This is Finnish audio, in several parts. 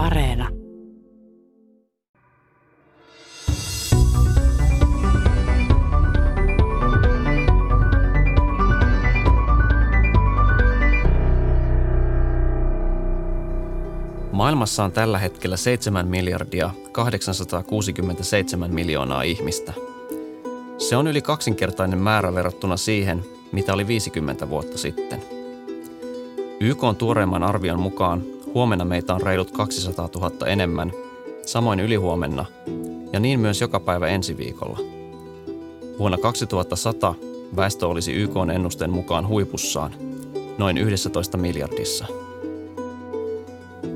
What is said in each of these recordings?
Areena. Maailmassa on tällä hetkellä 7 miljardia 867 miljoonaa ihmistä. Se on yli kaksinkertainen määrä verrattuna siihen, mitä oli 50 vuotta sitten. YK on tuoreimman arvion mukaan huomenna meitä on reilut 200 000 enemmän, samoin ylihuomenna ja niin myös joka päivä ensi viikolla. Vuonna 2100 väestö olisi YK ennusteen mukaan huipussaan, noin 11 miljardissa.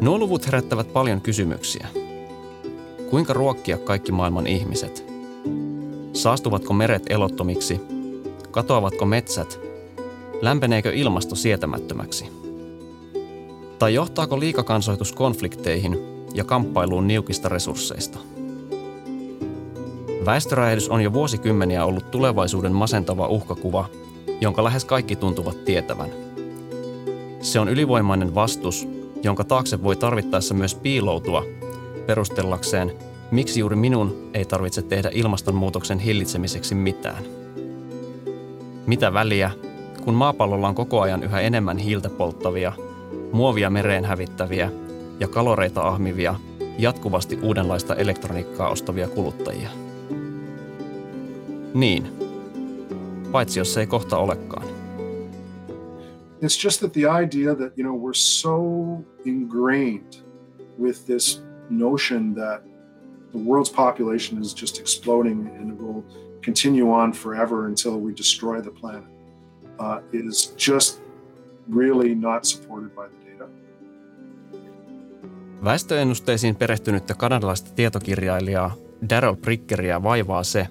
Nuo luvut herättävät paljon kysymyksiä. Kuinka ruokkia kaikki maailman ihmiset? Saastuvatko meret elottomiksi? Katoavatko metsät? Lämpeneekö ilmasto sietämättömäksi? Tai johtaako liikakansoitus konflikteihin ja kamppailuun niukista resursseista? Väestöräjähdys on jo vuosikymmeniä ollut tulevaisuuden masentava uhkakuva, jonka lähes kaikki tuntuvat tietävän. Se on ylivoimainen vastus, jonka taakse voi tarvittaessa myös piiloutua perustellakseen, miksi juuri minun ei tarvitse tehdä ilmastonmuutoksen hillitsemiseksi mitään. Mitä väliä, kun maapallolla on koko ajan yhä enemmän hiiltä polttavia, muovia mereen hävittäviä ja kaloreita ahmivia, jatkuvasti uudenlaista elektroniikkaa ostavia kuluttajia. Niin, paitsi jos se ei kohta olekaan. It's just that the idea that, you know, we're so ingrained with this notion that the world's population is just exploding and it will continue on forever until we destroy the planet uh, is just really not supported by the. Väestöennusteisiin perehtynyttä kanadalaista tietokirjailijaa Daryl Prickeria vaivaa se,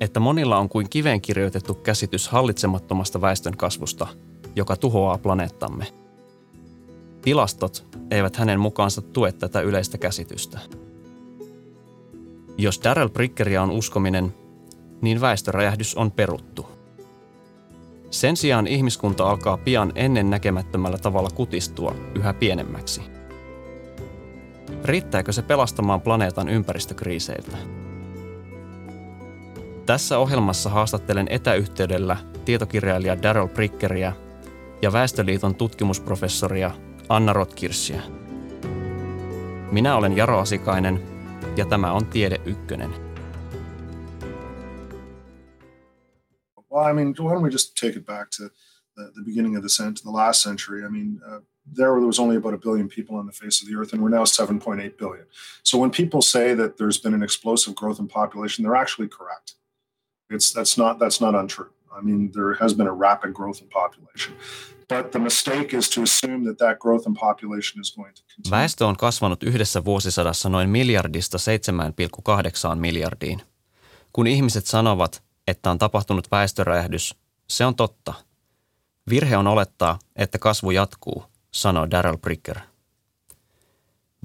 että monilla on kuin kiveen kirjoitettu käsitys hallitsemattomasta väestön kasvusta, joka tuhoaa planeettamme. Tilastot eivät hänen mukaansa tue tätä yleistä käsitystä. Jos Daryl Prickeria on uskominen, niin väestöräjähdys on peruttu. Sen sijaan ihmiskunta alkaa pian ennen näkemättömällä tavalla kutistua yhä pienemmäksi. Riittääkö se pelastamaan planeetan ympäristökriiseiltä? Tässä ohjelmassa haastattelen etäyhteydellä tietokirjailija Daryl Prickeria ja Väestöliiton tutkimusprofessoria Anna Rotkirsia. Minä olen Jaro Asikainen ja tämä on Tiede Ykkönen. Well, I mean, why don't we just take it back to the, the beginning of the, cent- the last century? I mean, uh, there was only about a billion people on the face of the earth, and we're now 7.8 billion. So when people say that there's been an explosive growth in population, they're actually correct. It's that's not that's not untrue. I mean, there has been a rapid growth in population. But the mistake is to assume that that growth in population is going to continue. Väestö on kasvanut yhdessä vuosisadassa noin miljardista 7,8 miljardiin. Kun ihmiset sanovat, että on tapahtunut väestöräjähdys, se on totta. Virhe on olettaa, että kasvu jatkuu, sanoo Daryl Bricker.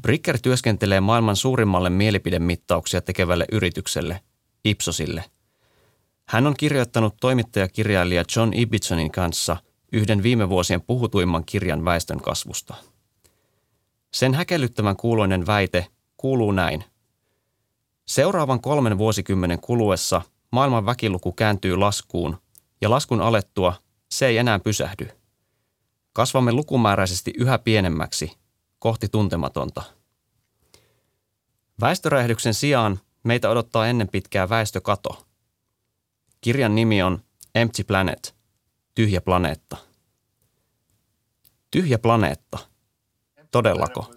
Bricker työskentelee maailman suurimmalle mielipidemittauksia tekevälle yritykselle, Ipsosille. Hän on kirjoittanut toimittajakirjailija John Ibbitsonin kanssa yhden viime vuosien puhutuimman kirjan väestön kasvusta. Sen häkellyttävän kuuloinen väite kuuluu näin. Seuraavan kolmen vuosikymmenen kuluessa – maailman väkiluku kääntyy laskuun ja laskun alettua se ei enää pysähdy. Kasvamme lukumääräisesti yhä pienemmäksi kohti tuntematonta. Väestöräjähdyksen sijaan meitä odottaa ennen pitkää väestökato. Kirjan nimi on Empty Planet, tyhjä planeetta. Tyhjä planeetta. Todellako?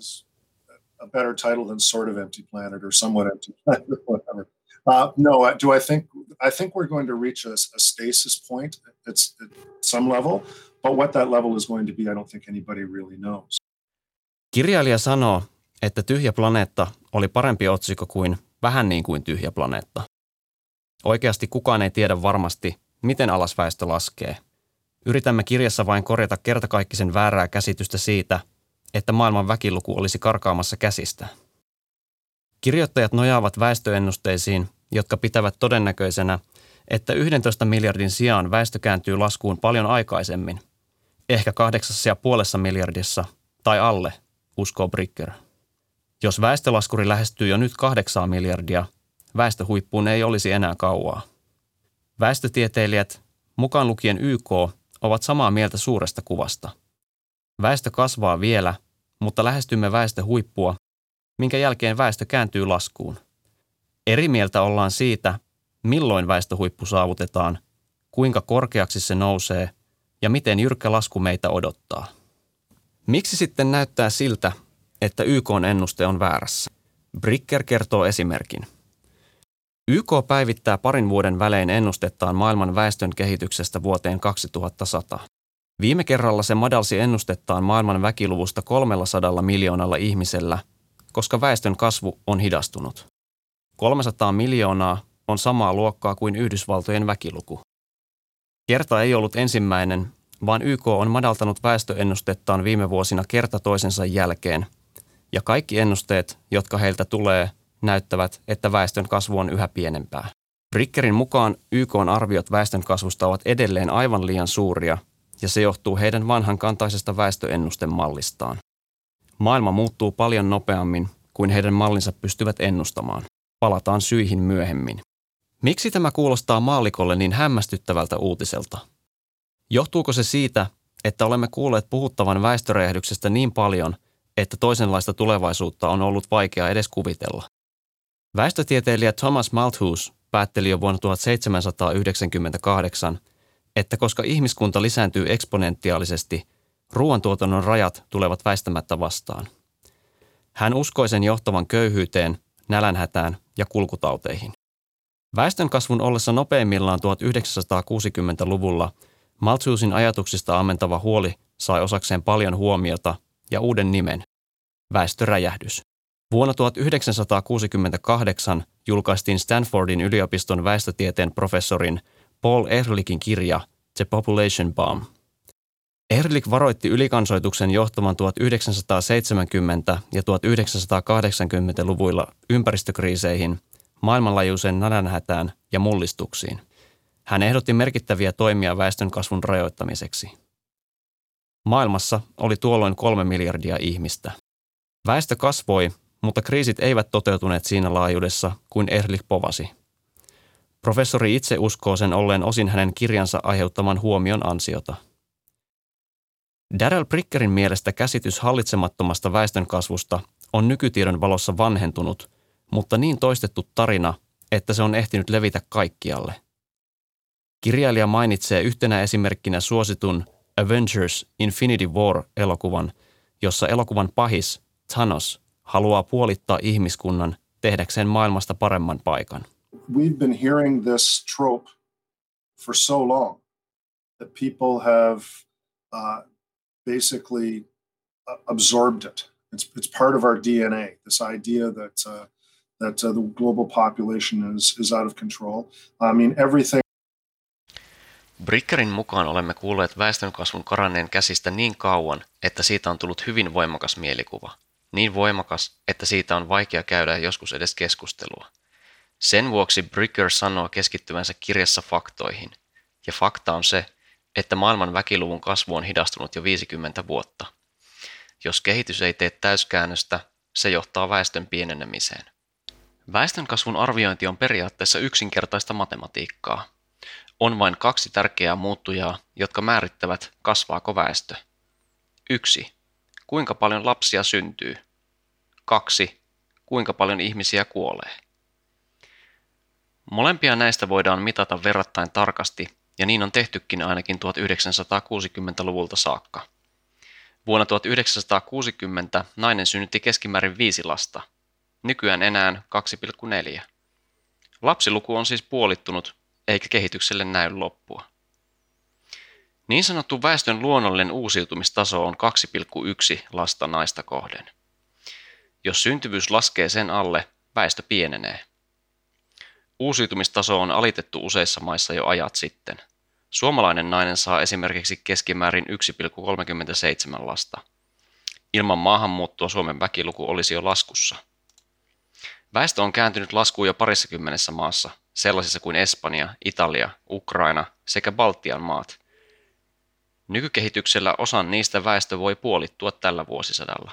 A better title than sort of empty planet or somewhat empty planet or whatever. Uh, no, do I think I think we're going to reach a, a stasis point. It's at some level, but what that level is going to be, I don't think anybody really knows. Kirjailija sanoo, että Tyhjä planeetta oli parempi otsikko kuin Vähän niin kuin tyhjä planeetta. Oikeasti kukaan ei tiedä varmasti, miten alasväestö laskee. Yritämme kirjassa vain korjata kertakaikkisen väärää käsitystä siitä, että maailman väkiluku olisi karkaamassa käsistä. Kirjoittajat nojaavat väestöennusteisiin, jotka pitävät todennäköisenä, että 11 miljardin sijaan väestö kääntyy laskuun paljon aikaisemmin, ehkä kahdeksassa ja puolessa miljardissa tai alle, uskoo Bricker. Jos väestölaskuri lähestyy jo nyt kahdeksaa miljardia, väestöhuippuun ei olisi enää kauaa. Väestötieteilijät, mukaan lukien YK, ovat samaa mieltä suuresta kuvasta. Väestö kasvaa vielä, mutta lähestymme väestöhuippua, minkä jälkeen väestö kääntyy laskuun. Eri mieltä ollaan siitä, milloin väestöhuippu saavutetaan, kuinka korkeaksi se nousee ja miten jyrkkä lasku meitä odottaa. Miksi sitten näyttää siltä, että YK-ennuste on väärässä? Bricker kertoo esimerkin. YK päivittää parin vuoden välein ennustettaan maailman väestön kehityksestä vuoteen 2100. Viime kerralla se madalsi ennustettaan maailman väkiluvusta 300 miljoonalla ihmisellä, koska väestön kasvu on hidastunut. 300 miljoonaa on samaa luokkaa kuin Yhdysvaltojen väkiluku. Kerta ei ollut ensimmäinen, vaan YK on madaltanut väestöennustettaan viime vuosina kerta toisensa jälkeen, ja kaikki ennusteet, jotka heiltä tulee, näyttävät, että väestön kasvu on yhä pienempää. Rickerin mukaan YK on arviot väestön kasvusta ovat edelleen aivan liian suuria, ja se johtuu heidän vanhan kantaisesta väestöennustemallistaan. Maailma muuttuu paljon nopeammin kuin heidän mallinsa pystyvät ennustamaan. Palataan syihin myöhemmin. Miksi tämä kuulostaa maalikolle niin hämmästyttävältä uutiselta? Johtuuko se siitä, että olemme kuulleet puhuttavan väestöräjähdyksestä niin paljon, että toisenlaista tulevaisuutta on ollut vaikea edes kuvitella? Väestötieteilijä Thomas Malthus päätteli jo vuonna 1798, että koska ihmiskunta lisääntyy eksponentiaalisesti, ruoantuotannon rajat tulevat väistämättä vastaan. Hän uskoi sen johtavan köyhyyteen, nälänhätään ja kulkutauteihin. Väestönkasvun ollessa nopeimmillaan 1960-luvulla Malthusin ajatuksista ammentava huoli sai osakseen paljon huomiota ja uuden nimen, väestöräjähdys. Vuonna 1968 julkaistiin Stanfordin yliopiston väestötieteen professorin Paul Ehrlichin kirja The Population Bomb. Ehrlich varoitti ylikansoituksen johtavan 1970- ja 1980-luvuilla ympäristökriiseihin, maailmanlaajuiseen nälänhätään ja mullistuksiin. Hän ehdotti merkittäviä toimia väestönkasvun rajoittamiseksi. Maailmassa oli tuolloin kolme miljardia ihmistä. Väestö kasvoi, mutta kriisit eivät toteutuneet siinä laajuudessa kuin Erlich povasi. Professori itse uskoo sen olleen osin hänen kirjansa aiheuttaman huomion ansiota. Daryl Prickerin mielestä käsitys hallitsemattomasta väestönkasvusta on nykytiedon valossa vanhentunut, mutta niin toistettu tarina, että se on ehtinyt levitä kaikkialle. Kirjailija mainitsee yhtenä esimerkkinä suositun Avengers Infinity War-elokuvan, jossa elokuvan pahis Thanos haluaa puolittaa ihmiskunnan tehdäkseen maailmasta paremman paikan. We've been hearing this trope for so long that people have uh, basically uh, absorbed it. It's, it's part of our DNA, this idea that, uh, that uh, the global population is, is out of control. I mean, everything Brickerin mukaan olemme kuulleet väestönkasvun karanneen käsistä niin kauan, että siitä on tullut hyvin voimakas mielikuva – niin voimakas, että siitä on vaikea käydä joskus edes keskustelua. Sen vuoksi Bricker sanoo keskittyvänsä kirjassa faktoihin, ja fakta on se, että maailman väkiluvun kasvu on hidastunut jo 50 vuotta. Jos kehitys ei tee täyskäännöstä, se johtaa väestön pienenemiseen. Väestönkasvun arviointi on periaatteessa yksinkertaista matematiikkaa. On vain kaksi tärkeää muuttujaa, jotka määrittävät, kasvaako väestö. 1 kuinka paljon lapsia syntyy. Kaksi, kuinka paljon ihmisiä kuolee. Molempia näistä voidaan mitata verrattain tarkasti, ja niin on tehtykin ainakin 1960-luvulta saakka. Vuonna 1960 nainen synnytti keskimäärin viisi lasta, nykyään enää 2,4. Lapsiluku on siis puolittunut, eikä kehitykselle näy loppua. Niin sanottu väestön luonnollinen uusiutumistaso on 2,1 lasta naista kohden. Jos syntyvyys laskee sen alle, väestö pienenee. Uusiutumistaso on alitettu useissa maissa jo ajat sitten. Suomalainen nainen saa esimerkiksi keskimäärin 1,37 lasta. Ilman maahanmuuttoa Suomen väkiluku olisi jo laskussa. Väestö on kääntynyt laskuun jo parissakymmenessä maassa, sellaisissa kuin Espanja, Italia, Ukraina sekä Baltian maat – Nykykehityksellä osan niistä väestö voi puolittua tällä vuosisadalla.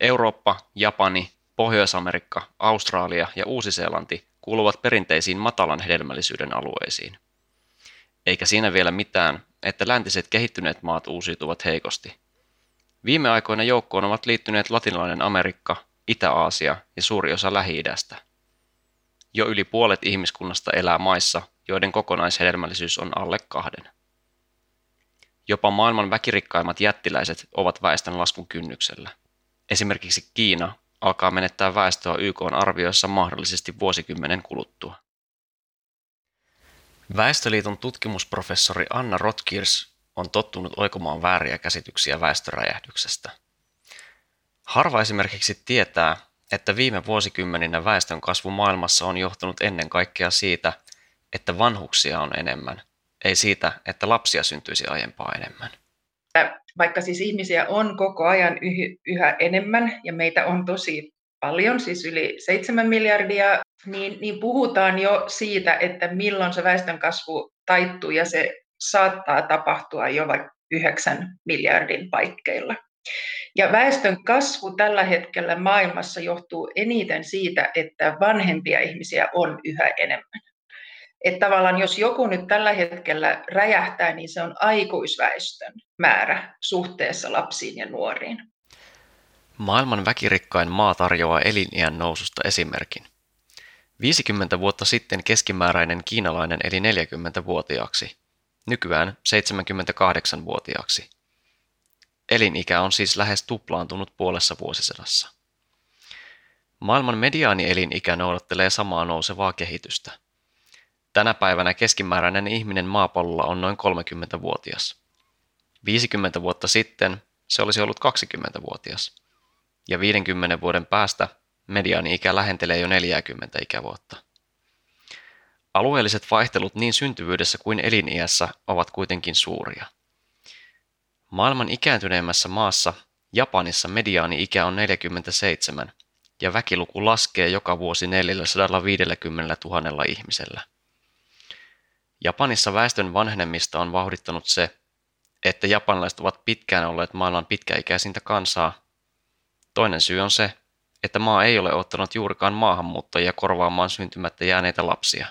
Eurooppa, Japani, Pohjois-Amerikka, Australia ja Uusi-Seelanti kuuluvat perinteisiin matalan hedelmällisyyden alueisiin. Eikä siinä vielä mitään, että läntiset kehittyneet maat uusiutuvat heikosti. Viime aikoina joukkoon ovat liittyneet latinalainen Amerikka, Itä-Aasia ja suuri osa Lähi-idästä. Jo yli puolet ihmiskunnasta elää maissa, joiden kokonaishedelmällisyys on alle kahden. Jopa maailman väkirikkaimmat jättiläiset ovat väestön laskun kynnyksellä. Esimerkiksi Kiina alkaa menettää väestöä YK arvioissa mahdollisesti vuosikymmenen kuluttua. Väestöliiton tutkimusprofessori Anna Rotkirs on tottunut oikomaan vääriä käsityksiä väestöräjähdyksestä. Harva esimerkiksi tietää, että viime vuosikymmeninä väestön kasvu maailmassa on johtunut ennen kaikkea siitä, että vanhuksia on enemmän, ei siitä, että lapsia syntyisi aiempaa enemmän. Vaikka siis ihmisiä on koko ajan yhä enemmän ja meitä on tosi paljon, siis yli 7 miljardia, niin, niin puhutaan jo siitä, että milloin se väestön kasvu taittuu ja se saattaa tapahtua jo vaikka 9 miljardin paikkeilla. Ja väestön kasvu tällä hetkellä maailmassa johtuu eniten siitä, että vanhempia ihmisiä on yhä enemmän. Että tavallaan jos joku nyt tällä hetkellä räjähtää, niin se on aikuisväestön määrä suhteessa lapsiin ja nuoriin. Maailman väkirikkain maa tarjoaa eliniän noususta esimerkin. 50 vuotta sitten keskimääräinen kiinalainen eli 40-vuotiaaksi, nykyään 78-vuotiaaksi. Elinikä on siis lähes tuplaantunut puolessa vuosisadassa. Maailman mediaani-elinikä noudattelee samaa nousevaa kehitystä. Tänä päivänä keskimääräinen ihminen maapallolla on noin 30-vuotias. 50 vuotta sitten se olisi ollut 20-vuotias. Ja 50 vuoden päästä mediaani-ikä lähentelee jo 40 ikävuotta. Alueelliset vaihtelut niin syntyvyydessä kuin eliniässä ovat kuitenkin suuria. Maailman ikääntyneimmässä maassa, Japanissa mediaani-ikä on 47 ja väkiluku laskee joka vuosi 450 000 ihmisellä. Japanissa väestön vanhenemista on vauhdittanut se, että japanilaiset ovat pitkään olleet maailman pitkäikäisintä kansaa. Toinen syy on se, että maa ei ole ottanut juurikaan maahanmuuttajia korvaamaan syntymättä jääneitä lapsia.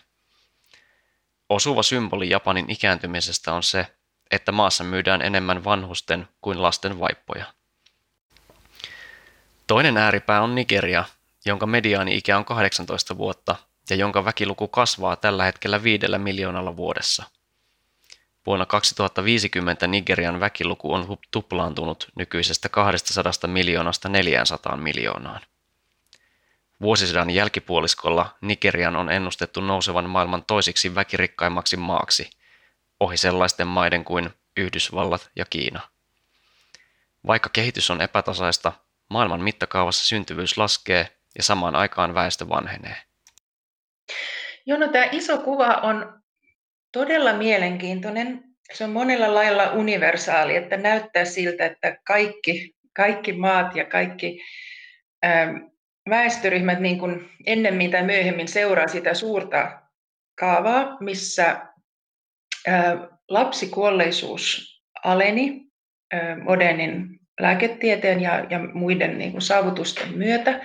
Osuva symboli Japanin ikääntymisestä on se, että maassa myydään enemmän vanhusten kuin lasten vaippoja. Toinen ääripää on Nigeria, jonka mediaani-ikä on 18 vuotta ja jonka väkiluku kasvaa tällä hetkellä viidellä miljoonalla vuodessa. Vuonna 2050 Nigerian väkiluku on tuplaantunut nykyisestä 200 miljoonasta 400 miljoonaan. Vuosisadan jälkipuoliskolla Nigerian on ennustettu nousevan maailman toisiksi väkirikkaimmaksi maaksi, ohi sellaisten maiden kuin Yhdysvallat ja Kiina. Vaikka kehitys on epätasaista, maailman mittakaavassa syntyvyys laskee ja samaan aikaan väestö vanhenee. Joo, no tämä iso kuva on todella mielenkiintoinen. Se on monella lailla universaali, että näyttää siltä, että kaikki, kaikki maat ja kaikki ähm, väestöryhmät niin kuin ennemmin tai myöhemmin seuraa sitä suurta kaavaa, missä lapsikuolleisuus aleni modernin lääketieteen ja, ja muiden niin kuin saavutusten myötä.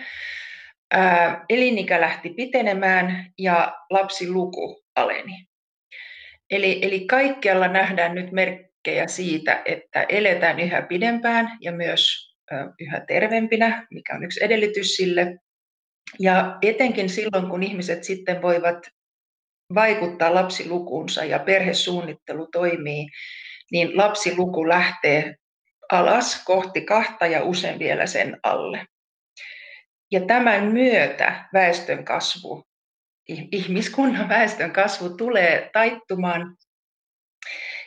Elinikä lähti pitenemään ja lapsiluku aleni. Eli, eli kaikkialla nähdään nyt merkkejä siitä, että eletään yhä pidempään ja myös yhä terveempinä, mikä on yksi edellytys sille. Ja etenkin silloin, kun ihmiset sitten voivat vaikuttaa lapsilukuunsa ja perhesuunnittelu toimii, niin lapsiluku lähtee alas kohti kahta ja usein vielä sen alle. Ja tämän myötä väestön kasvu, ihmiskunnan väestön kasvu tulee taittumaan.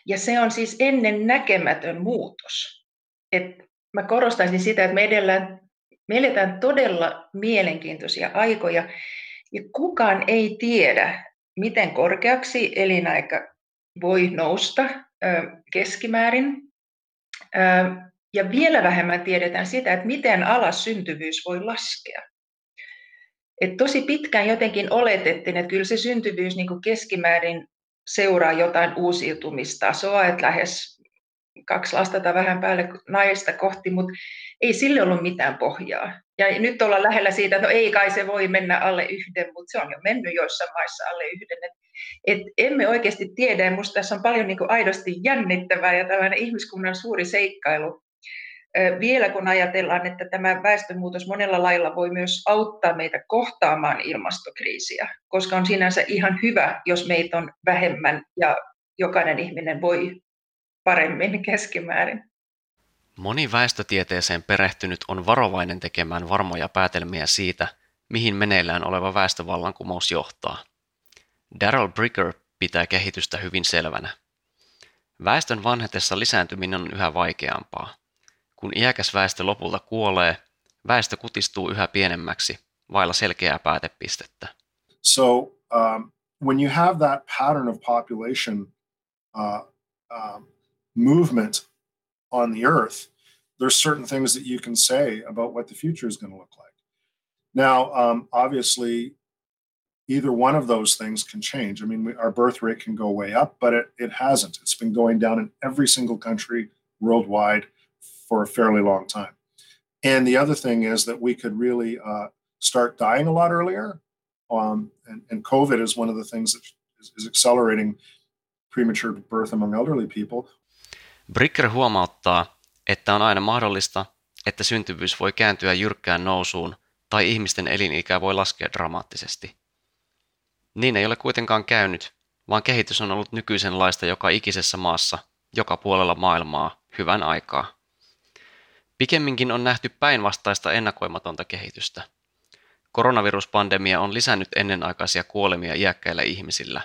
Ja se on siis ennen näkemätön muutos. Et mä korostaisin sitä, että me, edellään, me eletään todella mielenkiintoisia aikoja, ja kukaan ei tiedä, miten korkeaksi elinaika voi nousta keskimäärin. Ja vielä vähemmän tiedetään sitä, että miten alas syntyvyys voi laskea. Et tosi pitkään jotenkin oletettiin, että kyllä se syntyvyys niin keskimäärin seuraa jotain uusiutumistasoa, että lähes kaksi lasta tai vähän päälle naista kohti, mutta ei sille ollut mitään pohjaa. Ja nyt ollaan lähellä siitä, että no ei kai se voi mennä alle yhden, mutta se on jo mennyt joissain maissa alle yhden. Et, et emme oikeasti tiedä, minusta tässä on paljon niin kuin aidosti jännittävää ja tällainen ihmiskunnan suuri seikkailu. Vielä kun ajatellaan, että tämä väestönmuutos monella lailla voi myös auttaa meitä kohtaamaan ilmastokriisiä, koska on sinänsä ihan hyvä, jos meitä on vähemmän ja jokainen ihminen voi paremmin keskimäärin. Moni väestötieteeseen perehtynyt on varovainen tekemään varmoja päätelmiä siitä, mihin meneillään oleva väestövallankumous johtaa. Daryl Bricker pitää kehitystä hyvin selvänä. Väestön vanhetessa lisääntyminen on yhä vaikeampaa. Kun iäkäs väestö lopulta kuolee, väestö kutistuu yhä pienemmäksi, vailla selkeää päätepistettä. So, um, when you have that pattern of population uh, uh, movement on the earth, there's certain things that you can say about what the future is going to look like. Now, um, obviously, either one of those things can change. I mean, we, our birth rate can go way up, but it, it hasn't. It's been going down in every single country worldwide for a fairly long time. And the other thing is that we could really uh, start dying a lot earlier. Um, and, and, COVID is one of the things that is, is accelerating premature birth among elderly people. Bricker huomauttaa, että on aina mahdollista, että syntyvyys voi kääntyä jyrkkään nousuun tai ihmisten elinikä voi laskea dramaattisesti. Niin ei ole kuitenkaan käynyt, vaan kehitys on ollut nykyisenlaista joka ikisessä maassa, joka puolella maailmaa, hyvän aikaa. Pikemminkin on nähty päinvastaista ennakoimatonta kehitystä. Koronaviruspandemia on lisännyt ennenaikaisia kuolemia iäkkäillä ihmisillä.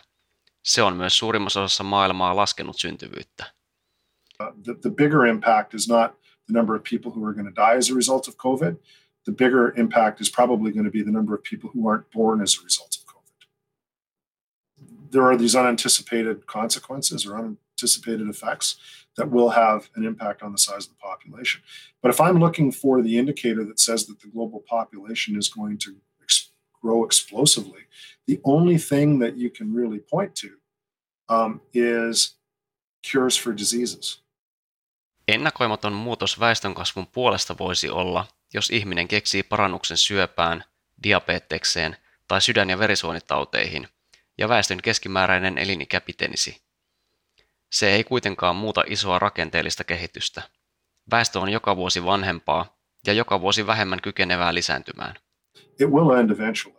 Se on myös suurimmassa osassa maailmaa laskenut syntyvyyttä. Uh, the, the bigger impact is not the number of people who are going to die as a result of COVID. The bigger impact is probably going to be the number of people who aren't born as a result of COVID. There are these unanticipated consequences or unanticipated effects that will have an impact on the size of the population. But if I'm looking for the indicator that says that the global population is going to ex- grow explosively, the only thing that you can really point to um, is cures for diseases. Ennakoimaton muutos väestönkasvun puolesta voisi olla, jos ihminen keksii parannuksen syöpään, diabetekseen tai sydän- ja verisuonitauteihin, ja väestön keskimääräinen elinikä pitenisi. Se ei kuitenkaan muuta isoa rakenteellista kehitystä. Väestö on joka vuosi vanhempaa ja joka vuosi vähemmän kykenevää lisääntymään. It will end eventually.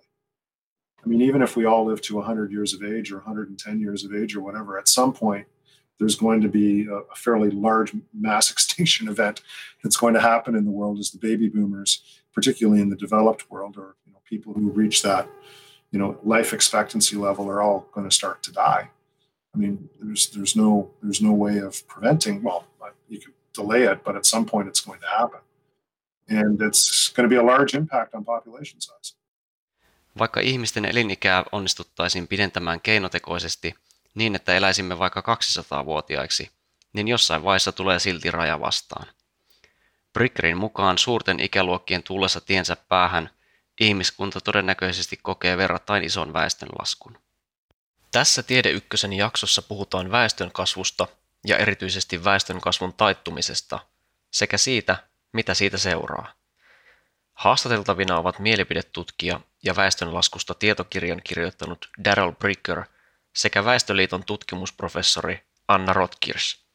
I mean, even if we all live to 100 years of age or 110 years of age or whatever, at some point there's going to be a, fairly large mass extinction event that's going to happen in the world as the baby boomers, particularly in the developed world, or you know, people who reach that you know life expectancy level are all going to start to die. I mean, there's there's no there's no way of preventing. Well, uh, you can delay it, but at some point it's going to happen, and it's going to be a large impact on population size. Vaikka ihmisten elinikää onnistuttaisiin pidentämään keinotekoisesti – niin, että eläisimme vaikka 200-vuotiaiksi, niin jossain vaiheessa tulee silti raja vastaan. Brickerin mukaan suurten ikäluokkien tullessa tiensä päähän ihmiskunta todennäköisesti kokee verrattain ison väestönlaskun. Tässä Tiede Ykkösen jaksossa puhutaan väestön kasvusta ja erityisesti väestön kasvun taittumisesta sekä siitä, mitä siitä seuraa. Haastateltavina ovat mielipidetutkija ja väestönlaskusta tietokirjan kirjoittanut Daryl Bricker – sekä Väestöliiton tutkimusprofessori Anna Rotkirs.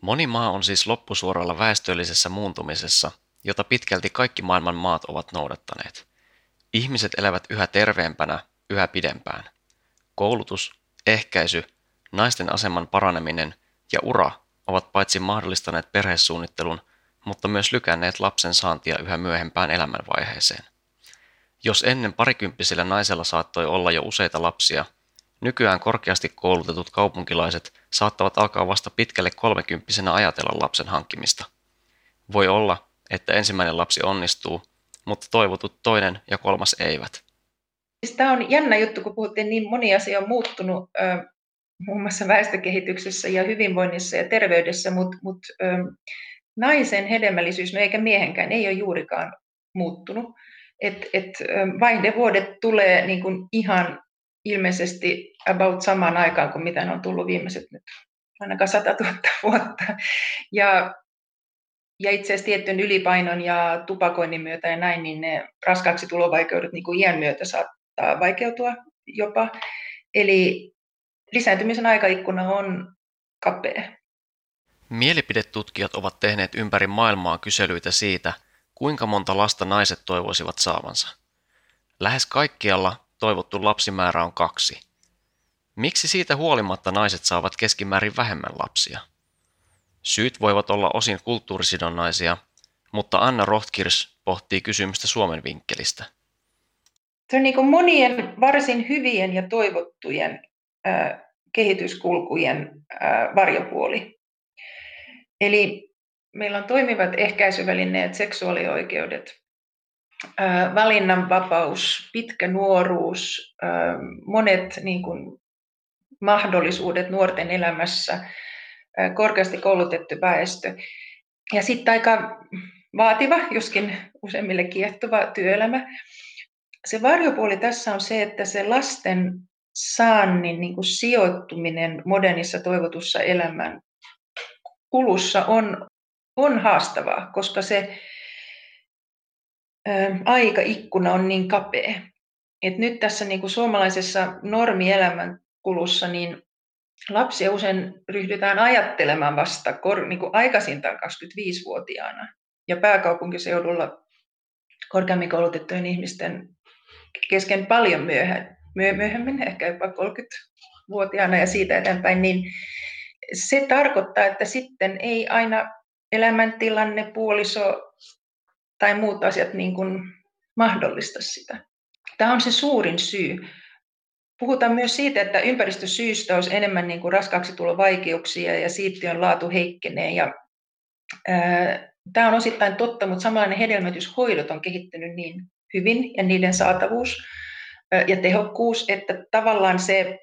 Moni maa on siis loppusuoralla väestöllisessä muuntumisessa, jota pitkälti kaikki maailman maat ovat noudattaneet. Ihmiset elävät yhä terveempänä, yhä pidempään. Koulutus, ehkäisy, naisten aseman paraneminen ja ura ovat paitsi mahdollistaneet perhesuunnittelun, mutta myös lykänneet lapsen saantia yhä myöhempään elämänvaiheeseen. Jos ennen parikymppisellä naisella saattoi olla jo useita lapsia, Nykyään korkeasti koulutetut kaupunkilaiset saattavat alkaa vasta pitkälle kolmekymppisenä ajatella lapsen hankkimista. Voi olla, että ensimmäinen lapsi onnistuu, mutta toivotut toinen ja kolmas eivät. Siis Tämä on jännä juttu, kun puhuttiin niin moni asia on muuttunut muun muassa väestökehityksessä ja hyvinvoinnissa ja terveydessä, mutta mut, naisen hedelmällisyys, no eikä miehenkään, ei ole juurikaan muuttunut. Et, et, vaihdevuodet tulee niin kuin ihan ilmeisesti about samaan aikaan kuin mitä ne on tullut viimeiset nyt ainakaan 100 000 vuotta. Ja, ja itse asiassa tietyn ylipainon ja tupakoinnin myötä ja näin, niin ne raskaaksi tulovaikeudet niin kuin iän myötä saattaa vaikeutua jopa. Eli lisääntymisen aikaikkuna on kapea. Mielipidetutkijat ovat tehneet ympäri maailmaa kyselyitä siitä, kuinka monta lasta naiset toivoisivat saavansa. Lähes kaikkialla toivottu lapsimäärä on kaksi. Miksi siitä huolimatta naiset saavat keskimäärin vähemmän lapsia? Syyt voivat olla osin kulttuurisidonnaisia, mutta Anna Rothkirs pohtii kysymystä Suomen vinkkelistä. Se on niin monien varsin hyvien ja toivottujen äh, kehityskulkujen äh, varjopuoli. Eli meillä on toimivat ehkäisyvälineet, seksuaalioikeudet, valinnanvapaus, pitkä nuoruus, monet niin kuin, mahdollisuudet nuorten elämässä, korkeasti koulutettu väestö. Ja sitten aika vaativa, joskin useimmille kiehtova työelämä. Se varjopuoli tässä on se, että se lasten saannin niin kuin sijoittuminen modernissa toivotussa elämän kulussa on, on haastavaa, koska se aikaikkuna on niin kapea. Et nyt tässä niin kuin suomalaisessa normielämän kulussa niin lapsia usein ryhdytään ajattelemaan vasta kor, niin kuin aikaisintaan 25-vuotiaana. Ja pääkaupunkiseudulla korkeammin koulutettujen ihmisten kesken paljon myöhemmin, ehkä jopa 30-vuotiaana ja siitä eteenpäin, niin se tarkoittaa, että sitten ei aina elämäntilanne, puoliso tai muut asiat niin kuin mahdollista sitä. Tämä on se suurin syy. Puhutaan myös siitä, että ympäristösyystä olisi enemmän niin kuin raskaaksi vaikeuksia ja siittiön laatu heikkenee. Ja, ää, tämä on osittain totta, mutta samanlainen hedelmöityshoidot on kehittynyt niin hyvin ja niiden saatavuus ää, ja tehokkuus, että tavallaan se,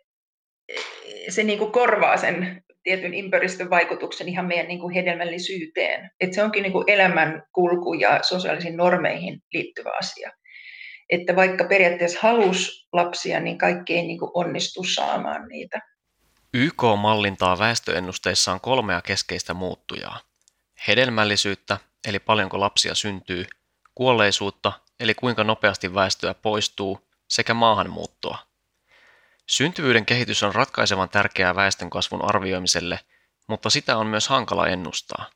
se niin kuin korvaa sen tietyn ympäristön vaikutuksen ihan meidän niin kuin hedelmällisyyteen. Että se onkin niin kuin elämän kulku ja sosiaalisiin normeihin liittyvä asia. Että vaikka periaatteessa halus lapsia, niin kaikki ei niin kuin onnistu saamaan niitä. YK mallintaa väestöennusteissaan kolmea keskeistä muuttujaa. Hedelmällisyyttä, eli paljonko lapsia syntyy, kuolleisuutta, eli kuinka nopeasti väestöä poistuu, sekä maahanmuuttoa – Syntyvyyden kehitys on ratkaisevan tärkeää väestönkasvun arvioimiselle, mutta sitä on myös hankala ennustaa.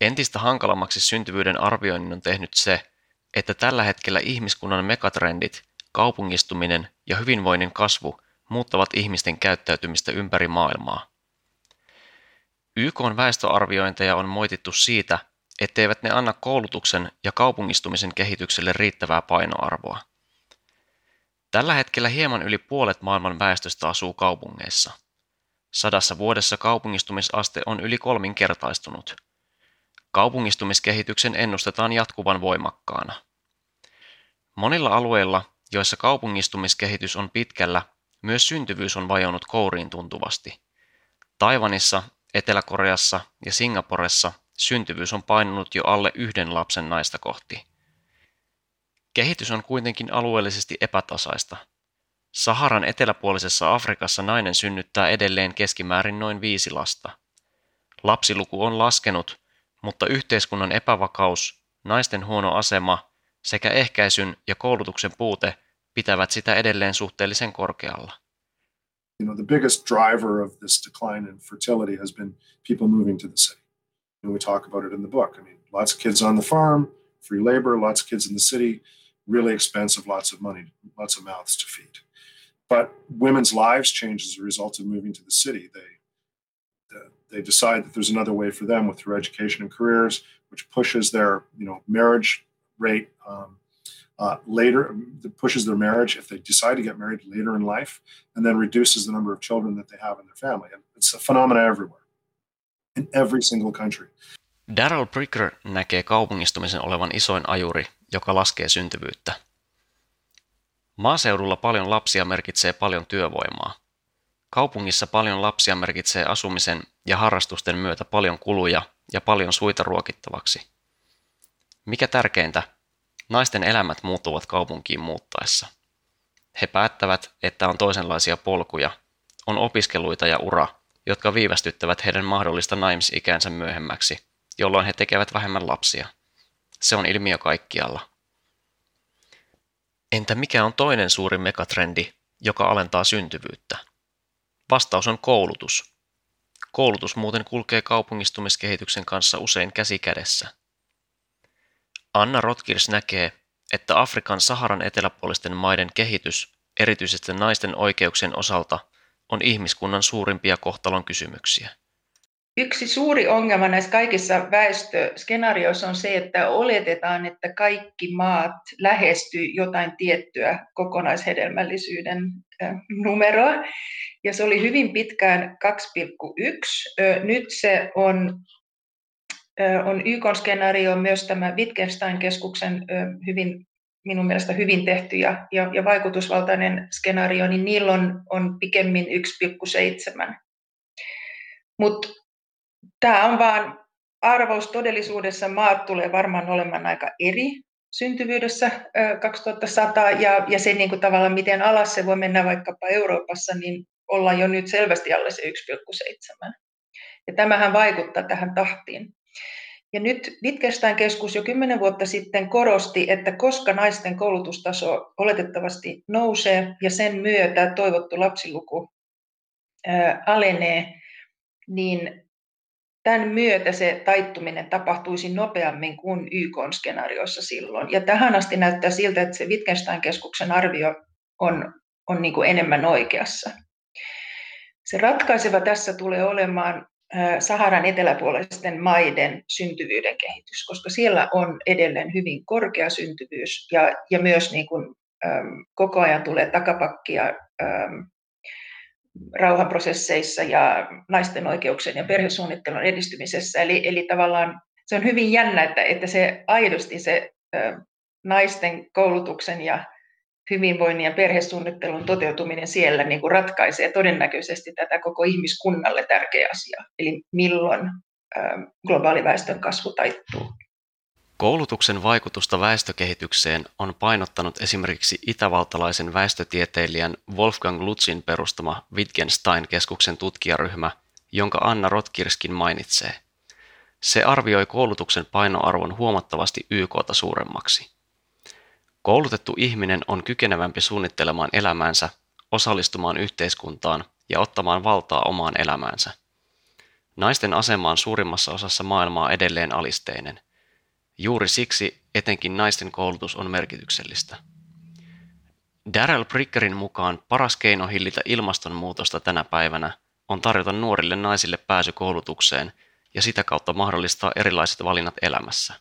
Entistä hankalammaksi syntyvyyden arvioinnin on tehnyt se, että tällä hetkellä ihmiskunnan megatrendit, kaupungistuminen ja hyvinvoinnin kasvu muuttavat ihmisten käyttäytymistä ympäri maailmaa. YK on väestöarviointeja on moitittu siitä, etteivät ne anna koulutuksen ja kaupungistumisen kehitykselle riittävää painoarvoa. Tällä hetkellä hieman yli puolet maailman väestöstä asuu kaupungeissa. Sadassa vuodessa kaupungistumisaste on yli kolminkertaistunut. Kaupungistumiskehityksen ennustetaan jatkuvan voimakkaana. Monilla alueilla, joissa kaupungistumiskehitys on pitkällä, myös syntyvyys on vajonnut kouriin tuntuvasti. Taivanissa, Etelä-Koreassa ja Singaporessa syntyvyys on painunut jo alle yhden lapsen naista kohti. Kehitys on kuitenkin alueellisesti epätasaista. Saharan eteläpuolisessa Afrikassa nainen synnyttää edelleen keskimäärin noin viisi lasta. Lapsiluku on laskenut, mutta yhteiskunnan epävakaus, naisten huono asema sekä ehkäisyn ja koulutuksen puute pitävät sitä edelleen suhteellisen korkealla. You know, the biggest driver of this decline in fertility has been people moving to the city. And we talk about it in the book. I mean, lots of kids on the farm, free labor, lots of kids in the city really expensive, lots of money, lots of mouths to feed. But women's lives change as a result of moving to the city. They they decide that there's another way for them with their education and careers, which pushes their you know marriage rate um, uh, later, pushes their marriage if they decide to get married later in life, and then reduces the number of children that they have in their family. And it's a phenomenon everywhere, in every single country. Daryl Pricker näkee kaupungistumisen olevan isoin ajuri joka laskee syntyvyyttä. Maaseudulla paljon lapsia merkitsee paljon työvoimaa. Kaupungissa paljon lapsia merkitsee asumisen ja harrastusten myötä paljon kuluja ja paljon suita ruokittavaksi. Mikä tärkeintä, naisten elämät muuttuvat kaupunkiin muuttaessa. He päättävät, että on toisenlaisia polkuja, on opiskeluita ja ura, jotka viivästyttävät heidän mahdollista naimisikänsä myöhemmäksi, jolloin he tekevät vähemmän lapsia. Se on ilmiö kaikkialla. Entä mikä on toinen suuri megatrendi, joka alentaa syntyvyyttä? Vastaus on koulutus. Koulutus muuten kulkee kaupungistumiskehityksen kanssa usein käsi kädessä. Anna Rotkirs näkee, että Afrikan Saharan eteläpuolisten maiden kehitys, erityisesti naisten oikeuksien osalta, on ihmiskunnan suurimpia kohtalon kysymyksiä. Yksi suuri ongelma näissä kaikissa väestöskenaarioissa on se, että oletetaan, että kaikki maat lähestyy jotain tiettyä kokonaishedelmällisyyden numeroa. Ja se oli hyvin pitkään 2,1. Nyt se on, on YK-skenaario, myös tämä Wittgenstein-keskuksen hyvin minun mielestä hyvin tehty ja, ja, ja vaikutusvaltainen skenaario, niin niillä on, on pikemmin 1,7. Mutta tämä on vaan arvous. Todellisuudessa maat tulee varmaan olemaan aika eri syntyvyydessä 2100 ja, ja se niin kuin tavallaan miten alas se voi mennä vaikkapa Euroopassa, niin ollaan jo nyt selvästi alle se 1,7. Ja tämähän vaikuttaa tähän tahtiin. Ja nyt Wittgenstein-keskus jo kymmenen vuotta sitten korosti, että koska naisten koulutustaso oletettavasti nousee ja sen myötä toivottu lapsiluku ää, alenee, niin tämän myötä se taittuminen tapahtuisi nopeammin kuin YK-skenaarioissa silloin. Ja tähän asti näyttää siltä, että se Wittgenstein-keskuksen arvio on, on niin kuin enemmän oikeassa. Se ratkaiseva tässä tulee olemaan Saharan eteläpuolisten maiden syntyvyyden kehitys, koska siellä on edelleen hyvin korkea syntyvyys ja, ja myös niin kuin, äm, koko ajan tulee takapakkia äm, rauhanprosesseissa ja naisten oikeuksien ja perhesuunnittelun edistymisessä. Eli, eli tavallaan se on hyvin jännä, että, että se aidosti se ä, naisten koulutuksen ja hyvinvoinnin ja perhesuunnittelun toteutuminen siellä niin kuin ratkaisee todennäköisesti tätä koko ihmiskunnalle tärkeä asia, eli milloin globaali väestön kasvu taittuu. Koulutuksen vaikutusta väestökehitykseen on painottanut esimerkiksi itävaltalaisen väestötieteilijän Wolfgang Lutzin perustama Wittgenstein-keskuksen tutkijaryhmä, jonka Anna Rotkirskin mainitsee. Se arvioi koulutuksen painoarvon huomattavasti YKta suuremmaksi. Koulutettu ihminen on kykenevämpi suunnittelemaan elämäänsä, osallistumaan yhteiskuntaan ja ottamaan valtaa omaan elämäänsä. Naisten asema on suurimmassa osassa maailmaa edelleen alisteinen. Juuri siksi etenkin naisten koulutus on merkityksellistä. Daryl Prickerin mukaan paras keino hillitä ilmastonmuutosta tänä päivänä on tarjota nuorille naisille pääsy koulutukseen ja sitä kautta mahdollistaa erilaiset valinnat elämässä.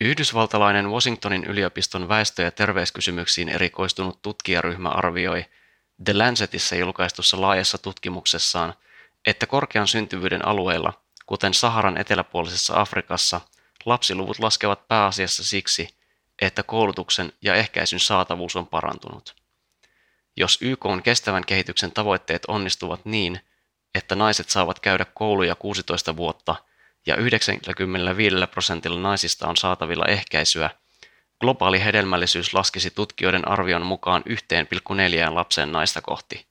Yhdysvaltalainen Washingtonin yliopiston väestö- ja terveyskysymyksiin erikoistunut tutkijaryhmä arvioi The Lancetissa julkaistussa laajassa tutkimuksessaan, että korkean syntyvyyden alueilla, kuten Saharan eteläpuolisessa Afrikassa, lapsiluvut laskevat pääasiassa siksi, että koulutuksen ja ehkäisyn saatavuus on parantunut. Jos YK on kestävän kehityksen tavoitteet onnistuvat niin, että naiset saavat käydä kouluja 16 vuotta – ja 95 prosentilla naisista on saatavilla ehkäisyä, globaali hedelmällisyys laskisi tutkijoiden arvion mukaan 1,4 lapsen naista kohti.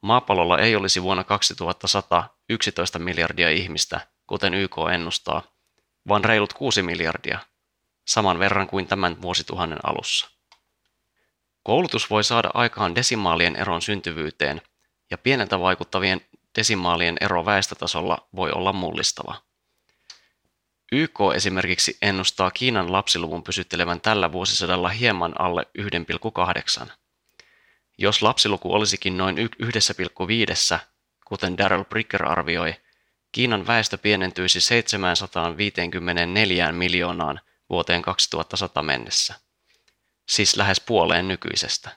Maapallolla ei olisi vuonna 2100 11 miljardia ihmistä, kuten YK ennustaa, vaan reilut 6 miljardia, saman verran kuin tämän vuosituhannen alussa. Koulutus voi saada aikaan desimaalien eron syntyvyyteen, ja pieneltä vaikuttavien desimaalien ero väestötasolla voi olla mullistava. YK esimerkiksi ennustaa Kiinan lapsiluvun pysyttelevän tällä vuosisadalla hieman alle 1,8. Jos lapsiluku olisikin noin 1,5, kuten Daryl Bricker arvioi, Kiinan väestö pienentyisi 754 miljoonaan vuoteen 2100 mennessä, siis lähes puoleen nykyisestä.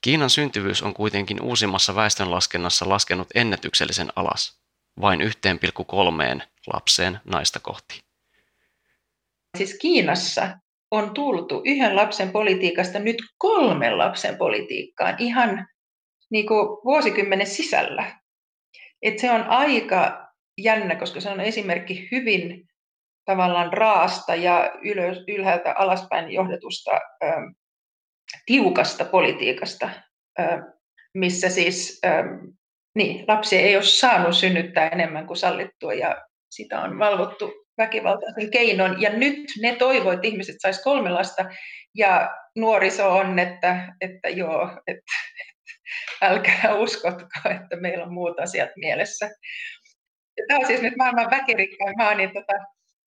Kiinan syntyvyys on kuitenkin uusimmassa väestönlaskennassa laskenut ennätyksellisen alas, vain 1,3 lapseen naista kohti. Siis Kiinassa on tultu yhden lapsen politiikasta nyt kolmen lapsen politiikkaan ihan niin kuin vuosikymmenen sisällä. Et se on aika jännä, koska se on esimerkki hyvin tavallaan raasta ja ylös, ylhäältä alaspäin johdetusta ö, tiukasta politiikasta, ö, missä siis ö, niin, lapsi ei ole saanut synnyttää enemmän kuin sallittua ja sitä on valvottu väkivaltaisen keinon. Ja nyt ne toivoo, että ihmiset sais kolme lasta ja nuoriso on, että, että joo, että älkää uskotko, että meillä on muut asiat mielessä. Tämä on siis nyt maailman väkirikkain maa, niin tota,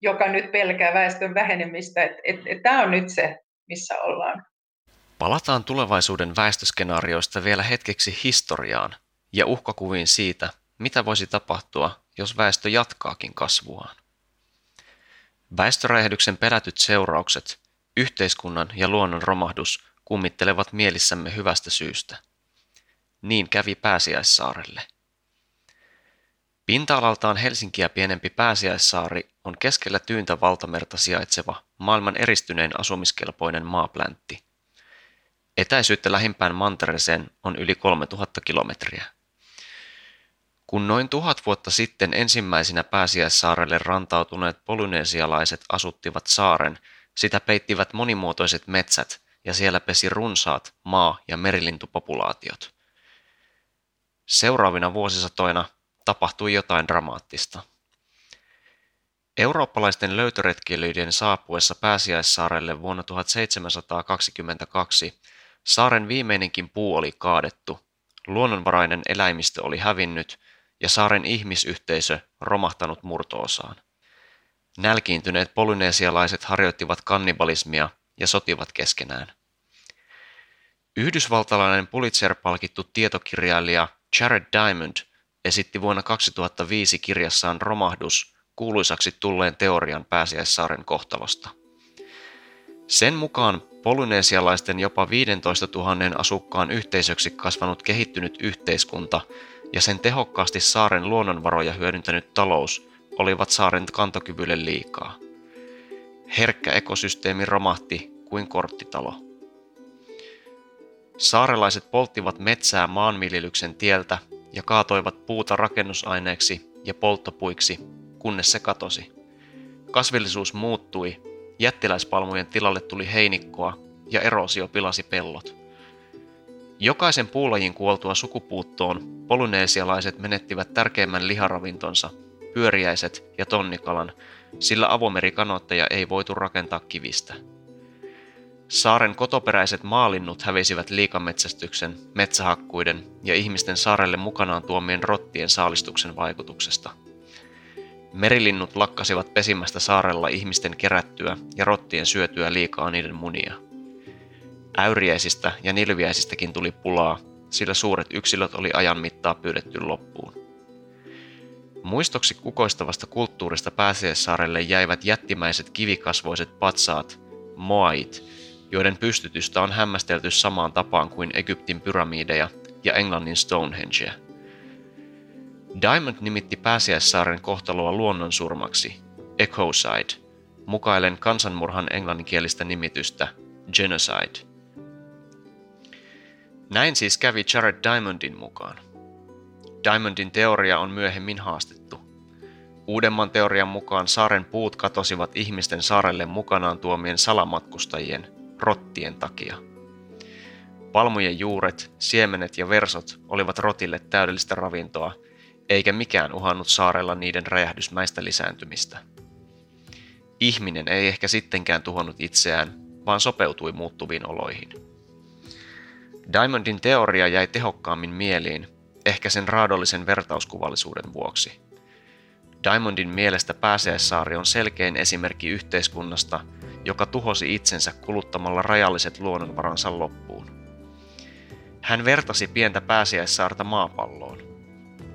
joka nyt pelkää väestön vähenemistä. Että et, et, tämä on nyt se, missä ollaan. Palataan tulevaisuuden väestöskenaarioista vielä hetkeksi historiaan ja uhkakuviin siitä, mitä voisi tapahtua, jos väestö jatkaakin kasvuaan. Väestöräjähdyksen pelätyt seuraukset, yhteiskunnan ja luonnon romahdus kummittelevat mielissämme hyvästä syystä. Niin kävi Pääsiäissaarelle. Pinta-alaltaan Helsinkiä pienempi Pääsiäissaari on keskellä tyyntä valtamerta sijaitseva maailman eristynein asumiskelpoinen maapläntti. Etäisyyttä lähimpään mantereeseen on yli 3000 kilometriä. Kun noin tuhat vuotta sitten ensimmäisinä Pääsiäissaarelle rantautuneet polynesialaiset asuttivat saaren, sitä peittivät monimuotoiset metsät ja siellä pesi runsaat maa- ja merilintupopulaatiot. Seuraavina vuosisatoina tapahtui jotain dramaattista. Eurooppalaisten löytöretkeilijöiden saapuessa Pääsiäissaarelle vuonna 1722 saaren viimeinenkin puu oli kaadettu, luonnonvarainen eläimistö oli hävinnyt ja saaren ihmisyhteisö romahtanut murtoosaan. Nälkiintyneet polynesialaiset harjoittivat kannibalismia ja sotivat keskenään. Yhdysvaltalainen Pulitzer-palkittu tietokirjailija Jared Diamond esitti vuonna 2005 kirjassaan Romahdus kuuluisaksi tulleen teorian pääsiäissaaren kohtalosta. Sen mukaan polynesialaisten jopa 15 000 asukkaan yhteisöksi kasvanut kehittynyt yhteiskunta ja sen tehokkaasti saaren luonnonvaroja hyödyntänyt talous olivat saaren kantokyvylle liikaa. Herkkä ekosysteemi romahti kuin korttitalo. Saarelaiset polttivat metsää maanviljelyksen tieltä ja kaatoivat puuta rakennusaineeksi ja polttopuiksi, kunnes se katosi. Kasvillisuus muuttui, jättiläispalmujen tilalle tuli heinikkoa ja erosio pilasi pellot. Jokaisen puulajin kuoltua sukupuuttoon polyneesialaiset menettivät tärkeimmän liharavintonsa, pyöriäiset ja tonnikalan, sillä avomerikanootteja ei voitu rakentaa kivistä. Saaren kotoperäiset maalinnut hävisivät liikametsästyksen, metsähakkuiden ja ihmisten saarelle mukanaan tuomien rottien saalistuksen vaikutuksesta. Merilinnut lakkasivat pesimästä saarella ihmisten kerättyä ja rottien syötyä liikaa niiden munia. Äyriäisistä ja nilviäisistäkin tuli pulaa, sillä suuret yksilöt oli ajan mittaa pyydetty loppuun. Muistoksi kukoistavasta kulttuurista Pääsiäissaarelle jäivät jättimäiset kivikasvoiset patsaat, moait, joiden pystytystä on hämmästelty samaan tapaan kuin Egyptin pyramideja ja Englannin Stonehengea. Diamond nimitti Pääsiäissaaren kohtaloa luonnonsurmaksi, ecocide, mukailen kansanmurhan englanninkielistä nimitystä genocide. Näin siis kävi Jared Diamondin mukaan. Diamondin teoria on myöhemmin haastettu. Uudemman teorian mukaan saaren puut katosivat ihmisten saarelle mukanaan tuomien salamatkustajien, rottien takia. Palmujen juuret, siemenet ja versot olivat rotille täydellistä ravintoa, eikä mikään uhannut saarella niiden räjähdysmäistä lisääntymistä. Ihminen ei ehkä sittenkään tuhonnut itseään, vaan sopeutui muuttuviin oloihin. Diamondin teoria jäi tehokkaammin mieliin, ehkä sen raadollisen vertauskuvallisuuden vuoksi. Diamondin mielestä Pääsiäissaari on selkein esimerkki yhteiskunnasta, joka tuhosi itsensä kuluttamalla rajalliset luonnonvaransa loppuun. Hän vertasi pientä pääsiäissaarta maapalloon.